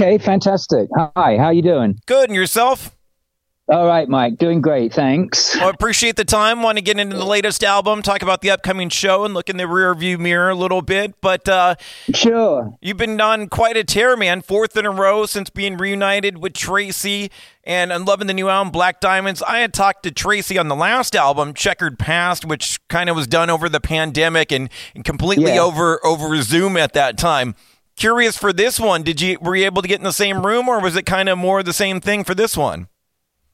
Okay, fantastic. Hi, how you doing? Good, and yourself? All right, Mike. Doing great. Thanks. Well, I appreciate the time. Want to get into the latest album, talk about the upcoming show, and look in the rearview mirror a little bit. But uh, sure, you've been on quite a tear, man. Fourth in a row since being reunited with Tracii, and I'm loving the new album, Black Diamonds. I had talked to Tracii on the last album, Checkered Past, which kind of was done over the pandemic and, and completely yeah. over over Zoom at that time. Curious for this one, did you were you able to get in the same room, or was it kind of more the same thing for this one?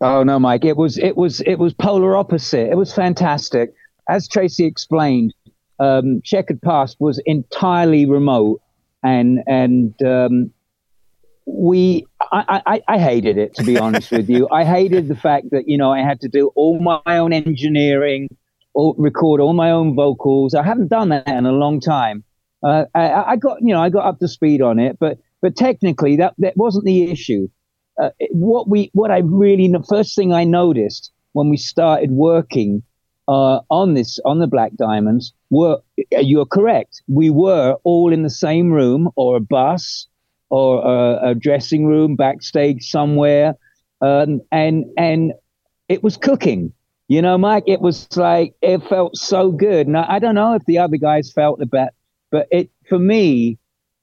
Oh no, Mike! It was it was it was polar opposite. It was fantastic. As Tracii explained, um, Checkered Past was entirely remote, and and um, we I, I, I hated it to be honest with you. I hated the fact that you know I had to do all my own engineering, or record all my own vocals. I haven't done that in a long time. Uh, I, I got you know I got up to speed on it, but but technically that that wasn't the issue uh, what we what I really the first thing I noticed when we started working uh, on this on the Black Diamonds were you're correct. We were all in the same room or a bus or a, a dressing room backstage somewhere, um, and and it was cooking. You know, Mike, it was like it felt so good. And I, I don't know if the other guys felt about, but it for me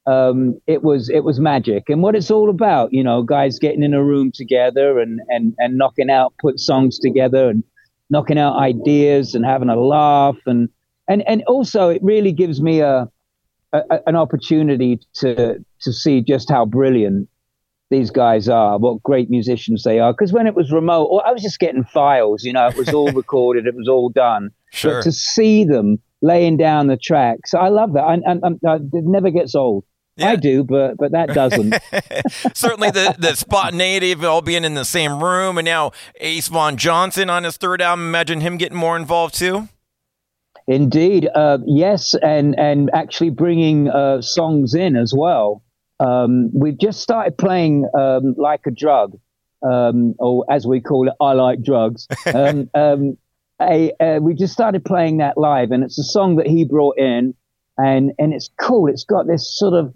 um, it was it was magic. And what it's all about you know guys getting in a room together and and and knocking out put songs together and knocking out ideas and having a laugh. And and and also it really gives me a, a an opportunity to to see just how brilliant these guys are what great musicians they are. Because when it was remote i was just getting files you know it was all recorded it was all done. Sure. but to see them laying down the tracks i love that and, and, and it never gets old yeah. I do, but but that doesn't. Certainly, the the spontaneity of all being in the same room, and now Ace Von Johnson on his third album. Imagine him getting more involved too. Indeed, uh, yes, and and actually bringing uh, songs in as well. Um, we've just started playing um, like a drug, um, or as we call it, I like drugs. A, uh, we just started playing that live, and it's a song that he brought in, and and it's cool. It's got this sort of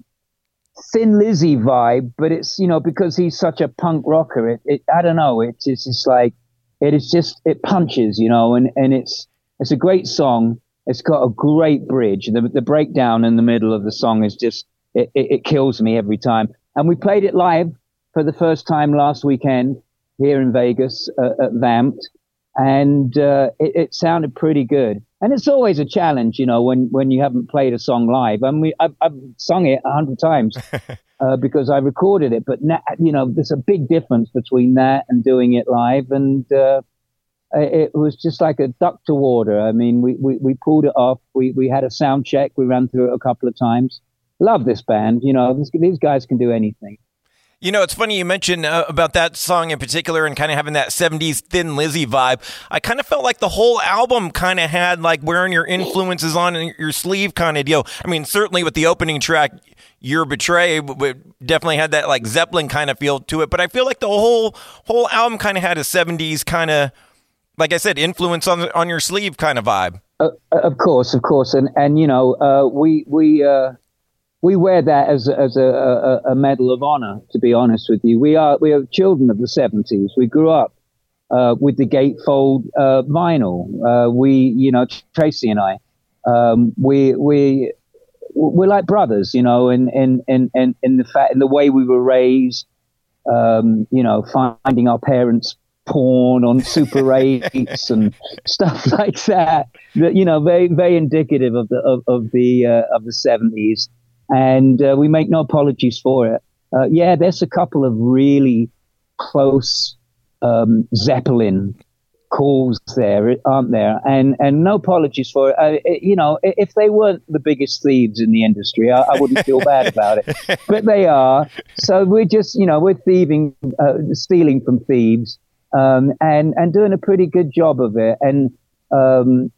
Thin Lizzy vibe, but it's you know because he's such a punk rocker. It, it I don't know. It's it's just like it is just it punches, you know, and and it's it's a great song. It's got a great bridge. The the breakdown in the middle of the song is just it, it, it kills me every time. And we played it live for the first time last weekend here in Vegas uh, at Vamped, and uh, it, it sounded pretty good and it's always a challenge, you know, when when you haven't played a song live. I mean, I've, I've sung it a hundred times uh, because I recorded it, but na- you know, there's a big difference between that and doing it live, and uh, it was just like a duck to water. I mean, we, we we pulled it off. We we had a sound check. We ran through it a couple of times. Love this band. You know, this, these guys can do anything. You know, it's funny you mentioned uh, about that song in particular and kind of having that 70s Thin Lizzy vibe. I kind of felt like the whole album kind of had like wearing your influences on your sleeve kind of deal. I mean, certainly with the opening track, You Betray, definitely had that like Zeppelin kind of feel to it. But I feel like the whole whole album kind of had a 70s kind of, like I said, influence on on your sleeve kind of vibe. Uh, of course, of course. And, and you know, uh, we, we, uh we wear that as as a, a, a, medal of honor. To be honest with you, we are we are children of the seventies. We grew up uh, with the gatefold uh, vinyl. Uh, we, you know, Tracii and I, um, we we we're like brothers, you know, in in in in, in the fact in the way we were raised. Um, you know, finding our parents porn on Super 8s and stuff like that. That you know, very very indicative of the of, of the uh, of the seventies and uh, we make no apologies for it. Uh, yeah, there's a couple of really close um, Zeppelin calls there, aren't there? And and no apologies for it. It. You know, if they weren't the biggest thieves in the industry, I, I wouldn't feel bad about it. But they are. So we're just, you know, we're thieving, uh, stealing from thieves, um, and and doing a pretty good job of it. And um,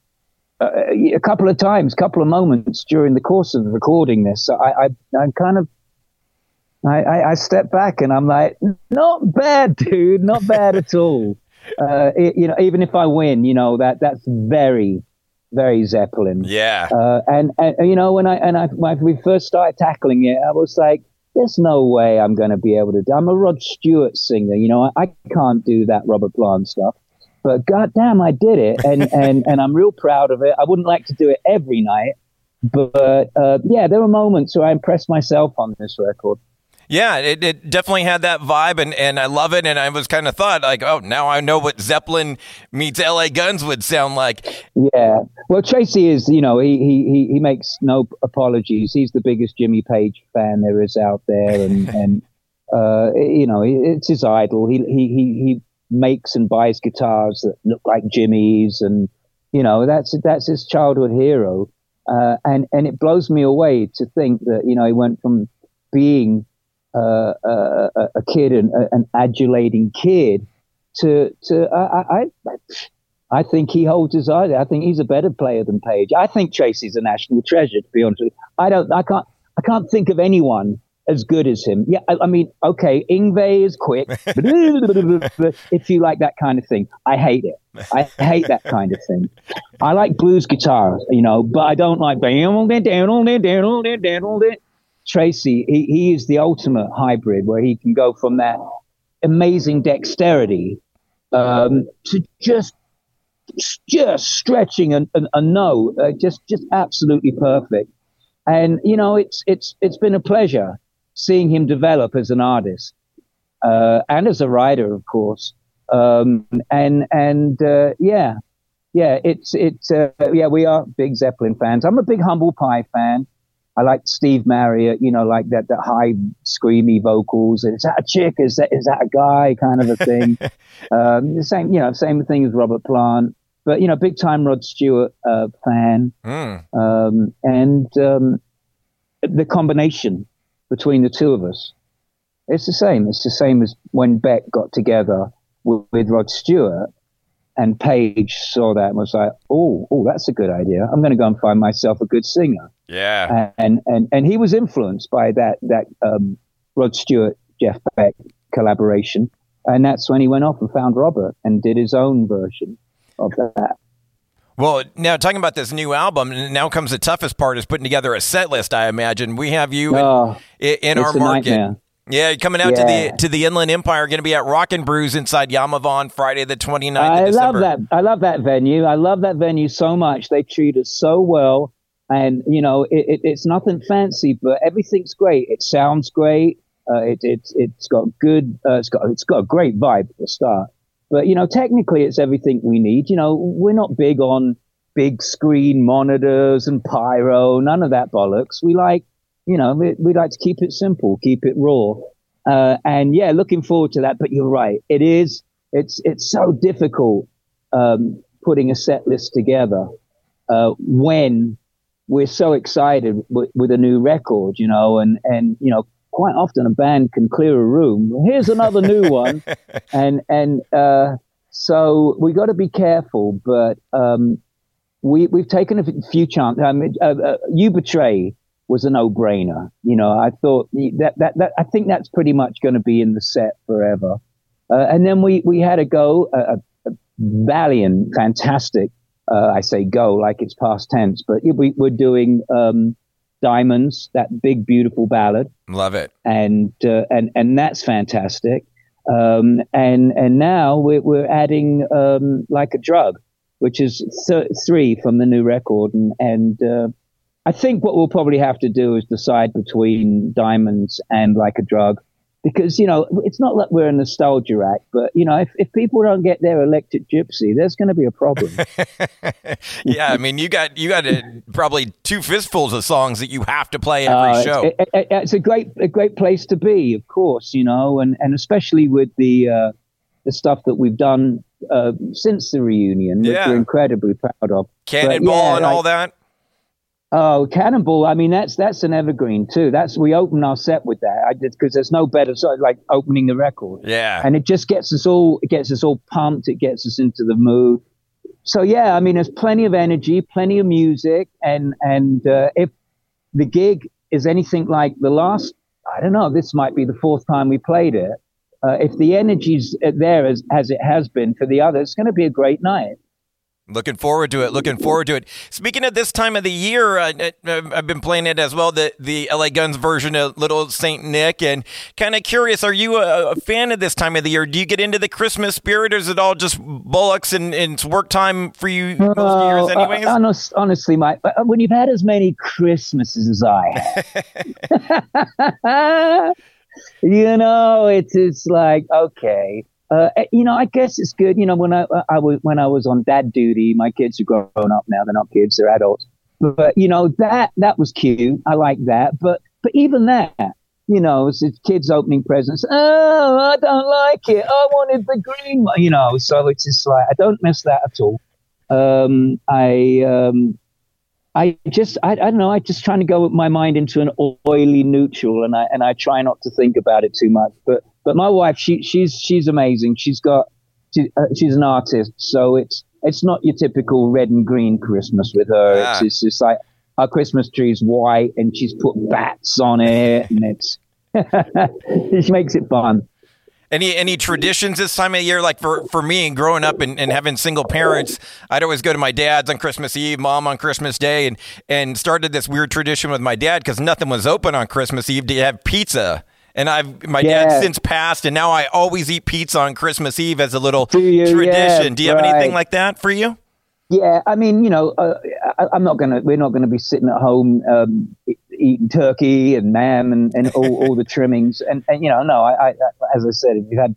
uh, a couple of times, a couple of moments during the course of recording this, I, I, I kind of, I, I, I step back and I'm like, not bad, dude, not bad at all. Uh, it, you know, even if I win, you know that that's very, very Zeppelin. Yeah. Uh, and and you know when I and I when we first started tackling it, I was like, there's no way I'm going to be able to do. I'm a Rod Stewart singer, you know. I, I can't do that Robert Plant stuff, but goddamn, I did it, and and and I'm real proud of it. I wouldn't like to do it every night, but uh, yeah, there were moments where I impressed myself on this record. Yeah, it, it definitely had that vibe, and, and I love it. And I was kind of thought like, oh, now I know what Zeppelin meets L.A. Guns would sound like. Yeah, well, Tracii is, you know, he he he makes no apologies. He's the biggest Jimmy Page fan there is out there, and and uh, you know, it's his idol. He he he he makes and buys guitars that look like Jimmy's, and you know, that's that's his childhood hero. Uh, and and it blows me away to think that you know he went from being uh, a, a, kid and an adulating kid to to I, I I think he holds his eye. I think he's a better player than Page. I think Tracii's a national treasure. To be honest with you, I don't. I can't. I can't think of anyone as good as him. Yeah, I, I mean, okay, Yngwie is quick. if you like that kind of thing, I hate it. I hate that kind of thing. I like blues guitar, you know, but I don't like Tracii, he, he is the ultimate hybrid where he can go from that amazing dexterity um, to just just stretching a, a, a no, uh, just just absolutely perfect. And you know, it's it's it's been a pleasure seeing him develop as an artist uh, and as a writer, of course. Um, and and uh, yeah, yeah, it's it's uh, yeah, we are big Zeppelin fans. I'm a big Humble Pie fan. I like Steve Marriott, you know, like that, that high screamy vocals. Is that a chick? Is that is that a guy? Kind of a thing. um, the same, you know, same thing as Robert Plant. But you know, big time Rod Stewart uh, fan, mm. um, and um, the combination between the two of us, it's the same. It's the same as when Beck got together with, with Rod Stewart and Page saw that and was like, "Oh, oh, that's a good idea. I'm going to go and find myself a good singer." Yeah. And and and he was influenced by that that um, Rod Stewart Jeff Beck collaboration, and that's when he went off and found Robert and did his own version of that. Well, now talking about this new album, now comes the toughest part is putting together a set list. I imagine we have you in, oh, in our market. Nightmare. Yeah, coming out yeah. to the to the Inland Empire, going to be at Rock and Brews inside Yaamava on Friday the 29th I love that. I love that venue. I love that venue so much. They treat us so well. And, you know, it, it, it's nothing fancy, but everything's great. It sounds great. Uh, it, it, it's got good, uh, it's got, it's got a great vibe at the start. But, you know, technically it's everything we need. You know, we're not big on big screen monitors and pyro, none of that bollocks. We like you know, we, we like to keep it simple, keep it raw. Uh, and yeah, looking forward to that. But you're right. It is, it's, it's so difficult, um, putting a set list together, uh, when we're so excited with, with, a new record, you know, and, and, you know, quite often a band can clear a room. Here's another new one. and, and, uh, so we got to be careful, but, um, we, we've taken a few chances. Uh, uh, you betray was a no-brainer. You know, I thought that that, that I think that's pretty much going to be in the set forever. Uh, and then we we had a go, a, a valiant, fantastic. Uh, I say go like it's past tense, but we, we're doing um, Diamonds, that big beautiful ballad. Love it, and uh, and and that's fantastic. Um, and and now we're we're adding um, like a drug, which is th- three from the new record, and and uh, I think what we'll probably have to do is decide between diamonds and like a drug. Because, you know, it's not like we're a nostalgia act, but, you know, if, if people don't get their electric gypsy, there's going to be a problem. yeah, I mean, you got you got a, probably two fistfuls of songs that you have to play every uh, show. It, it, it's a great a great place to be, of course, you know, and, and especially with the uh, the stuff that we've done uh, since the reunion, which yeah. we're incredibly proud of. Cannonball yeah, and like, all that. Oh, Cannonball! I mean, that's that's an evergreen too. That's we open our set with that because there's no better sort of like opening the record. Yeah, and it just gets us all. It gets us all pumped. It gets us into the mood. So yeah, I mean, there's plenty of energy, plenty of music, and and uh, if the gig is anything like the last, I don't know. This might be the fourth time we played it. Uh, if the energy's there as as it has been for the others, it's going to be a great night. Looking forward to it. Looking forward to it. Speaking of this time of the year, uh, uh I've been playing it as well. The the LA Guns version of Little Saint Nick, and kind of curious. Are you a, a, fan of this time of the year? Do you get into the Christmas spirit, or is it all just bullocks and, and it's work time for you most uh, years, anyways? Uh, honest, honestly, Mike, uh, when you've had as many Christmases as I have, you know, it's it's like okay uh, eh, you know, I guess it's good. You know, when I, I was when I was on dad duty, my kids are grown up now; they're not kids; they're adults. But you know that that was cute. I like that. But but even that, you know, it's, it's kids opening presents. Oh, I don't like it. I wanted the green one. You know, so it's just like I don't miss that at all. Um, I um, I just I, I don't know. I just trying to go with my mind into an oily neutral, and I and I try not to think about it too much. But but my wife, she she's she's amazing. She's got she, uh, she's an artist, so it's it's not your typical red and green Christmas with her. It's, it's just like our Christmas tree is white, and she's put bats on it, and it's she makes it fun. Any any traditions this time of year? Like for, for me growing up and, and having single parents, I'd always go to my dad's on Christmas Eve, mom on Christmas Day, and and started this weird tradition with my dad because nothing was open on Christmas Eve to have pizza. And I've my yeah. dad since passed, and now I always eat pizza on Christmas Eve as a little tradition. Yeah, Do you have right. anything like that for you? Yeah, I mean, you know, uh, I, am not gonna. We're not gonna be sitting at home um, eating turkey and lamb and, and all, all the trimmings. And, and you know, no, I, I, as I said, if you've had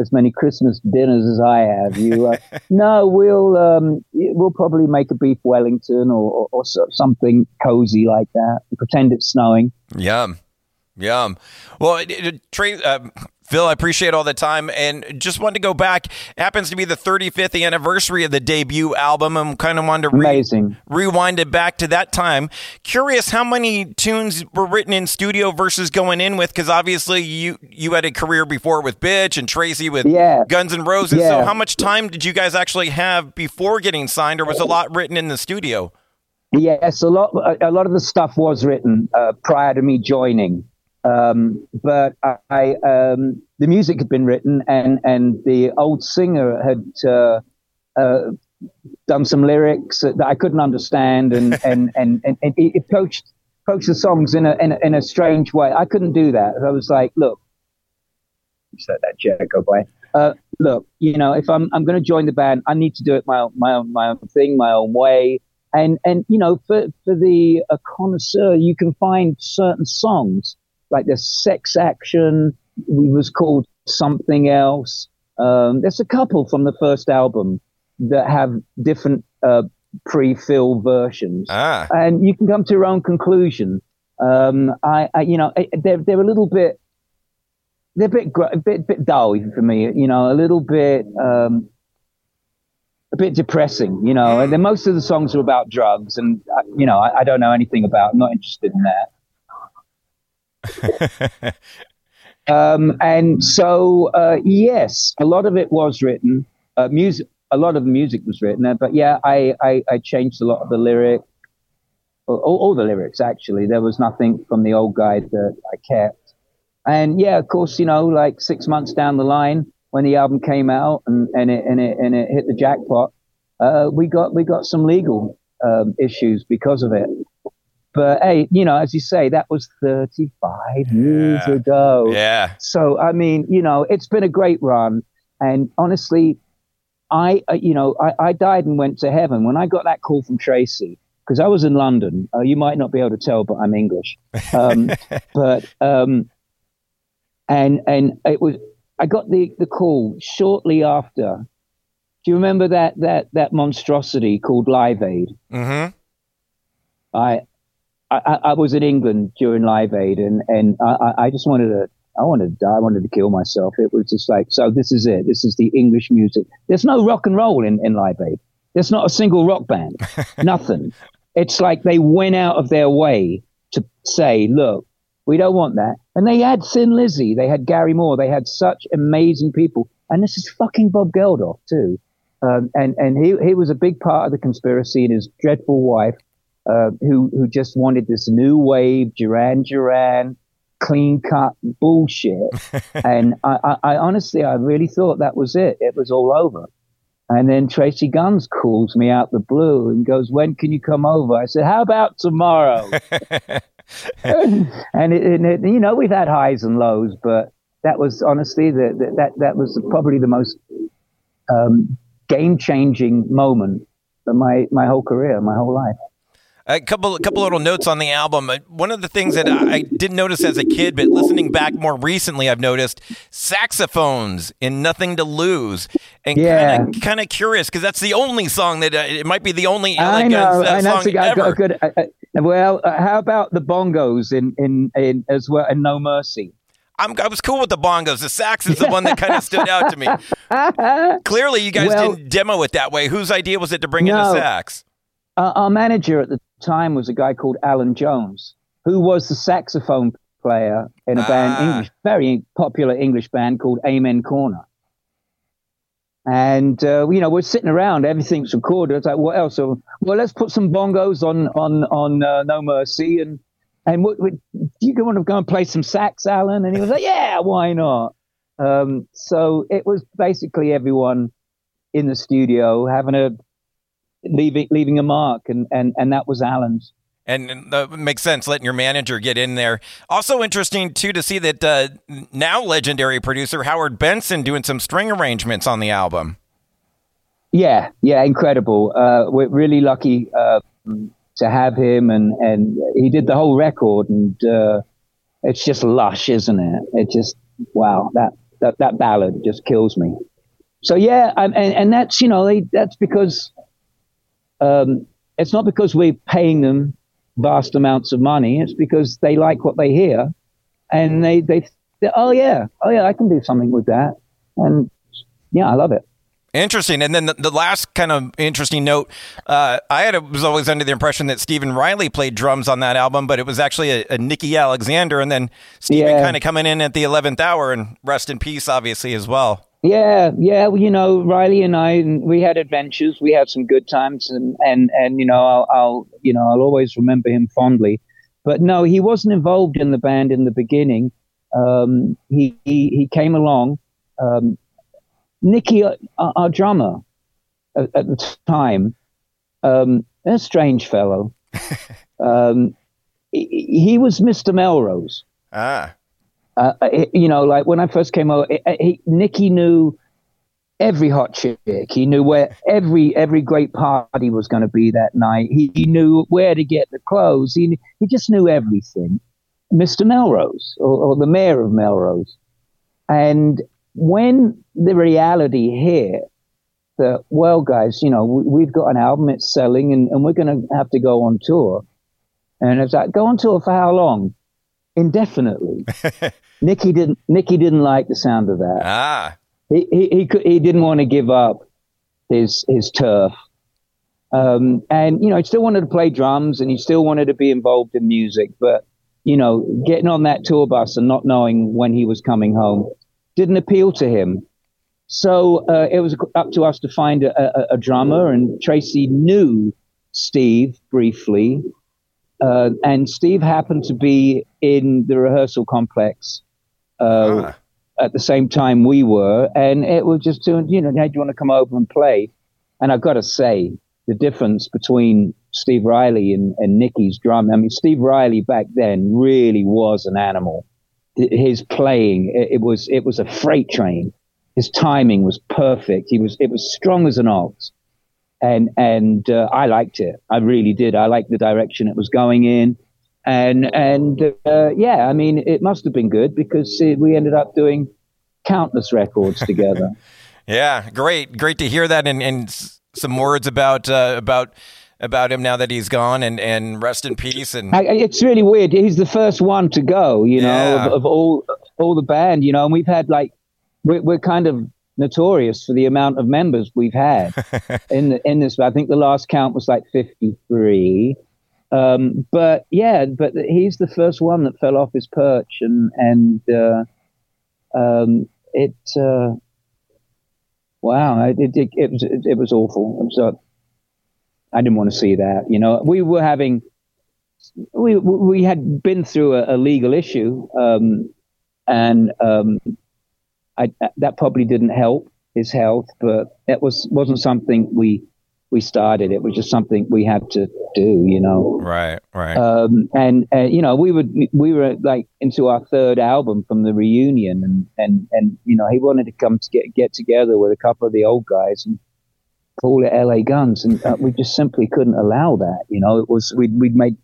as many Christmas dinners as I have, you uh, no, we'll um, we'll probably make a beef Wellington or, or, or something cozy like that. Pretend it's snowing. Yum. Yeah. Well, Trey, uh, Phil, I appreciate all the time and just wanted to go back. It happens to be the 35th anniversary of the debut album. I'm kind of wanted to re- Amazing. rewind it back to that time. Curious how many tunes were written in studio versus going in with, because obviously you you had a career before with Bitch and Tracii with yeah. Guns N' Roses. Yeah. So how much time did you guys actually have before getting signed, or was a lot written in the studio? Yes, a lot. A lot of the stuff was written uh, prior to me joining. Um, but I, um, the music had been written, and and the old singer had uh, uh, done some lyrics that I couldn't understand, and and and, and, and it approached approached the songs in a, in a in a strange way. I couldn't do that. I was like, look, said that jerk, go by. Uh, look, you know, if I'm I'm going to join the band, I need to do it my own, my own my own thing, my own way. And and you know, for for the a connoisseur, you can find certain songs like there's sex action was called something else um, there's a couple from the first album that have different uh, pre-Phil versions ah. and you can come to your own conclusion um, I, I, you know they're, they're a little bit they're a bit, a bit, bit dull for me you know a little bit um, a bit depressing, you know. And then most of the songs are about drugs, and uh, you know, I, I, don't know anything about. I'm not interested in that. um, and so, uh, yes, a lot of it was written. Uh, music, a lot of the music was written, but yeah, I, I, I, changed a lot of the lyric, all, all, the lyrics actually. There was nothing from the old guide that I kept. And yeah, of course, you know, like six months down the line, when the album came out and, and it and it and it hit the jackpot, uh, we got we got some legal um, issues because of it. But hey, you know, as you say, that was 35 yeah. years ago. Yeah. So, I mean, you know, it's been a great run. And honestly, I, uh, you know, I, I, died and went to heaven when I got that call from Tracii because I was in London. Uh, you might not be able to tell, but I'm English. Um, but um, and and it was I got the the call shortly after. Do you remember that that that monstrosity called Live Aid? Mm-hmm. I I, I, was in England during Live Aid, and and I, I just wanted to. I wanted to die. I wanted to kill myself. It was just like, so this is it. This is the English music. There's no rock and roll in, in Live Aid. There's not a single rock band. Nothing. It's like they went out of their way to say, look, we don't want that. And they had Thin Lizzy. They had Gary Moore. They had such amazing people. And this is fucking Bob Geldof, too. Um, and and he, he was a big part of the conspiracy and his dreadful wife uh, who who just wanted this new wave Duran Duran clean cut bullshit. and I, I, I, honestly, I really thought that was it. It was all over. And then Tracii Guns calls me out the blue and goes, "When can you come over?" I said, "How about tomorrow?" and, it, and it, you know, we've had highs and lows, but that was honestly the, the, that that was probably the most um, game changing moment of my my whole career, my whole life. A couple, a couple little notes on the album. Uh, one of the things that I didn't notice as a kid, but listening back more recently, I've noticed saxophones in "Nothing to Lose," and yeah. kind of, curious because that's the only song that uh, it might be the only I like, know, uh, I know, song ever. Good, uh, well, uh, how about the bongos in in, in as well, and No Mercy? I'm, i was cool with the bongos. The sax is the one that kind of stood out to me. Clearly, you guys well, didn't demo it that way. Whose idea was it to bring no, in the sax? Uh, our manager at the time was a guy called Alan Jones, who was the saxophone player in a ah. band, English, very popular English band called Amen Corner. And uh, you know, we're sitting around, everything's recorded. It's like, what else? So, well, let's put some bongos on on on uh, No Mercy, and and what, what, do you want to go and play some sax, Alan? And he was like, yeah, why not? Um, so it was basically everyone in the studio having a leaving leaving a mark, and and and that was Alan's. And that makes sense, letting your manager get in there. Also interesting too to see that uh, now legendary producer Howard Benson doing some string arrangements on the album. Yeah, yeah, incredible. Uh, we're really lucky uh, to have him, and and he did the whole record, and uh, it's just lush, isn't it? It just wow, that that that ballad just kills me. So yeah, and and that's you know that's because um, it's not because we're paying them vast amounts of money. It's because they like what they hear, and they they, they oh yeah, oh yeah, I can do something with that, and yeah, I love it. Interesting. And then the, the, last kind of interesting note, uh, I had a, was always under the impression that Stephen Riley played drums on that album, but it was actually a, a Nicky Alexander, and then Stephen yeah. kind of coming in at the eleventh hour, and rest in peace, obviously as well. Yeah, yeah. Well, you know, Riley and I, we had adventures. We had some good times, and and and you know, I'll, I'll you know, I'll always remember him fondly. But no, he wasn't involved in the band in the beginning. Um, he, he he came along. Um, Nicky, our, uh, our drummer at, at, the time, um, a strange fellow. um, he, he was Mr. Melrose. Ah. Uh, you know, like when I first came over, he, Nicky knew every hot chick. He knew where every every great party was going to be that night. He, he, knew where to get the clothes. He he just knew everything. Mr. Melrose, or, or the mayor of Melrose, and when the reality hit that, well, guys, you know, we, have got an album, it's selling, and, and we're going to have to go on tour. And it's like, go on tour for how long? Indefinitely. Nicky didn't. Nicky didn't like the sound of that. Ah. He he he, could, he didn't want to give up his his turf. Um, and you know, he still wanted to play drums, and he still wanted to be involved in music. But you know, getting on that tour bus and not knowing when he was coming home didn't appeal to him. So uh, it was up to us to find a, a, a drummer, and Tracii knew Steve briefly, uh, and Steve happened to be in the rehearsal complex uh, ah. at the same time we were, and it was just to, you know, hey, do you want to come over and play? And I've got to say, the difference between Steve Riley and, and Nicky's drum. I mean, Steve Riley back then really was an animal. His playing, it, it was it was a freight train. His timing was perfect. He was it was strong as an ox and and uh, I liked it. I really did. I liked the direction it was going in, and and uh, yeah, I mean, it must have been good because it, we ended up doing countless records together. yeah, great, great to hear that, and, and some words about uh, about about him now that he's gone and, and rest in peace and it's really weird he's the first one to go you know yeah. of, of, all all the band you know and we've had like we're, we're kind of notorious for the amount of members we've had in the, in this. I think the last count was like fifty three. Um, but yeah, but he's the first one that fell off his perch, and and uh, um, it uh, wow, it, it, it, was it, it was awful. It was, uh, I didn't want to see that. You know, we were having we we had been through a, a legal issue, um, and um, I, that probably didn't help his health, but that was wasn't something we we started. It was just something we had to do, you know. Right, right. Um, and uh, you know, we would we were like into our third album from the reunion, and and and you know, he wanted to come to get get together with a couple of the old guys and call it LA Guns, and uh, we just simply couldn't allow that. You know, it was we'd we'd made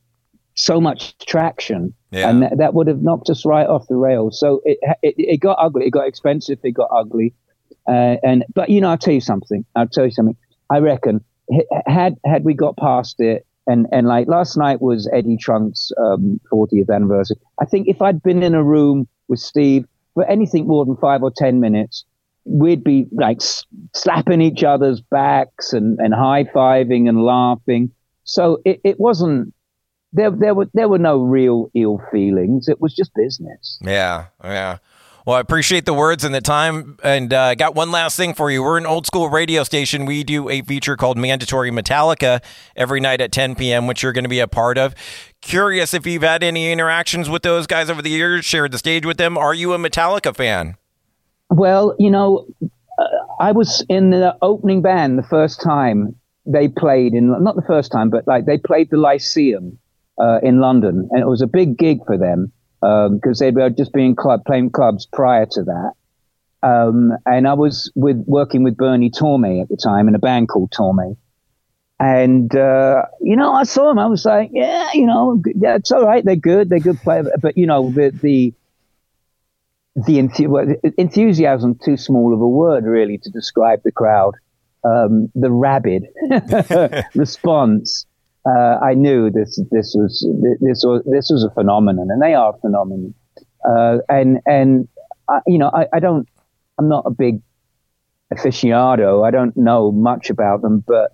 so much traction, Yeah. and that, that would have knocked us right off the rails. So it it, it got ugly. It got expensive. It got ugly. Uh, and but you know, I'll tell you something. I'll tell you something. I reckon had had we got past it, and and like last night was Eddie Trunk's um, 40th anniversary. I think if I'd been in a room with Steve for anything more than five or ten minutes, we'd be like s- slapping each other's backs and and high fiving and laughing. So it, it wasn't. There, there were there were no real ill feelings. It was just business. Yeah, yeah. Well, I appreciate the words and the time. And uh, I got one last thing for you. We're an old school radio station. We do a feature called Mandatory Metallica every night at 10 p.m., which you're going to be a part of. Curious if you've had any interactions with those guys over the years, shared the stage with them. Are you a Metallica fan? Well, you know, uh, I was in the opening band the first time they played in not the first time, but like they played the Lyceum uh, in London, and it was a big gig for them because they'd uh, just been club playing clubs prior to that. Um, and I was with working with Bernie Torme at the time in a band called Torme. And uh, you know, I saw him. I was like, yeah, you know, yeah, it's all right. They're good. They're good players. But you know, the the the enthu- enthusiasm too small of a word really to describe the crowd. Um, the rabid response. Uh, I knew this this was this was this was a phenomenon, and they are a phenomenon. Uh, and and I, you know, I, I don't. I'm not a big aficionado. I don't know much about them, but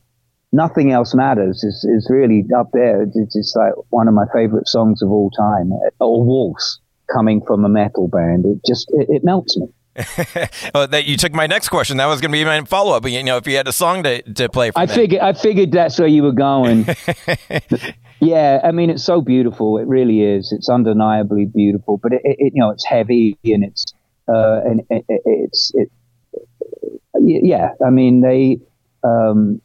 nothing else matters. is is really up there. It's just like one of my favorite songs of all time, or waltz coming from a metal band. It just it, it melts me. oh, that you took my next question. That was going to be my follow up. You know, if you had a song to, to play, I them. figured I figured that's where you were going. yeah, I mean it's so beautiful. It really is. It's undeniably beautiful. But it, it you know it's heavy and it's uh, and it, it's it. Yeah, I mean they um,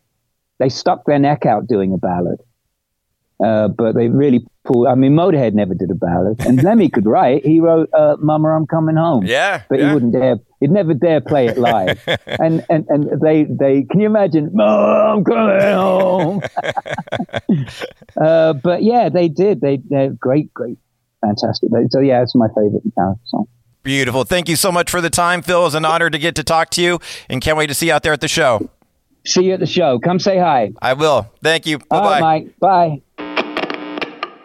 they stuck their neck out doing a ballad. Uh, but they really pulled. I mean, Motorhead never did a ballad, and Lemmy could write. He wrote uh, "Mama, I'm Coming Home." Yeah, but yeah. he wouldn't dare. He'd never dare play it live. and and and they they can you imagine? Mama, I'm coming home. uh, but yeah, they did. They they're great, great, fantastic. So yeah, it's my favorite song. Beautiful. Thank you so much for the time, Phil. It was an honor to get to talk to you, and can't wait to see you out there at the show. See you at the show. Come say hi. I will. Thank you. Bye-bye. right, Mike. Bye.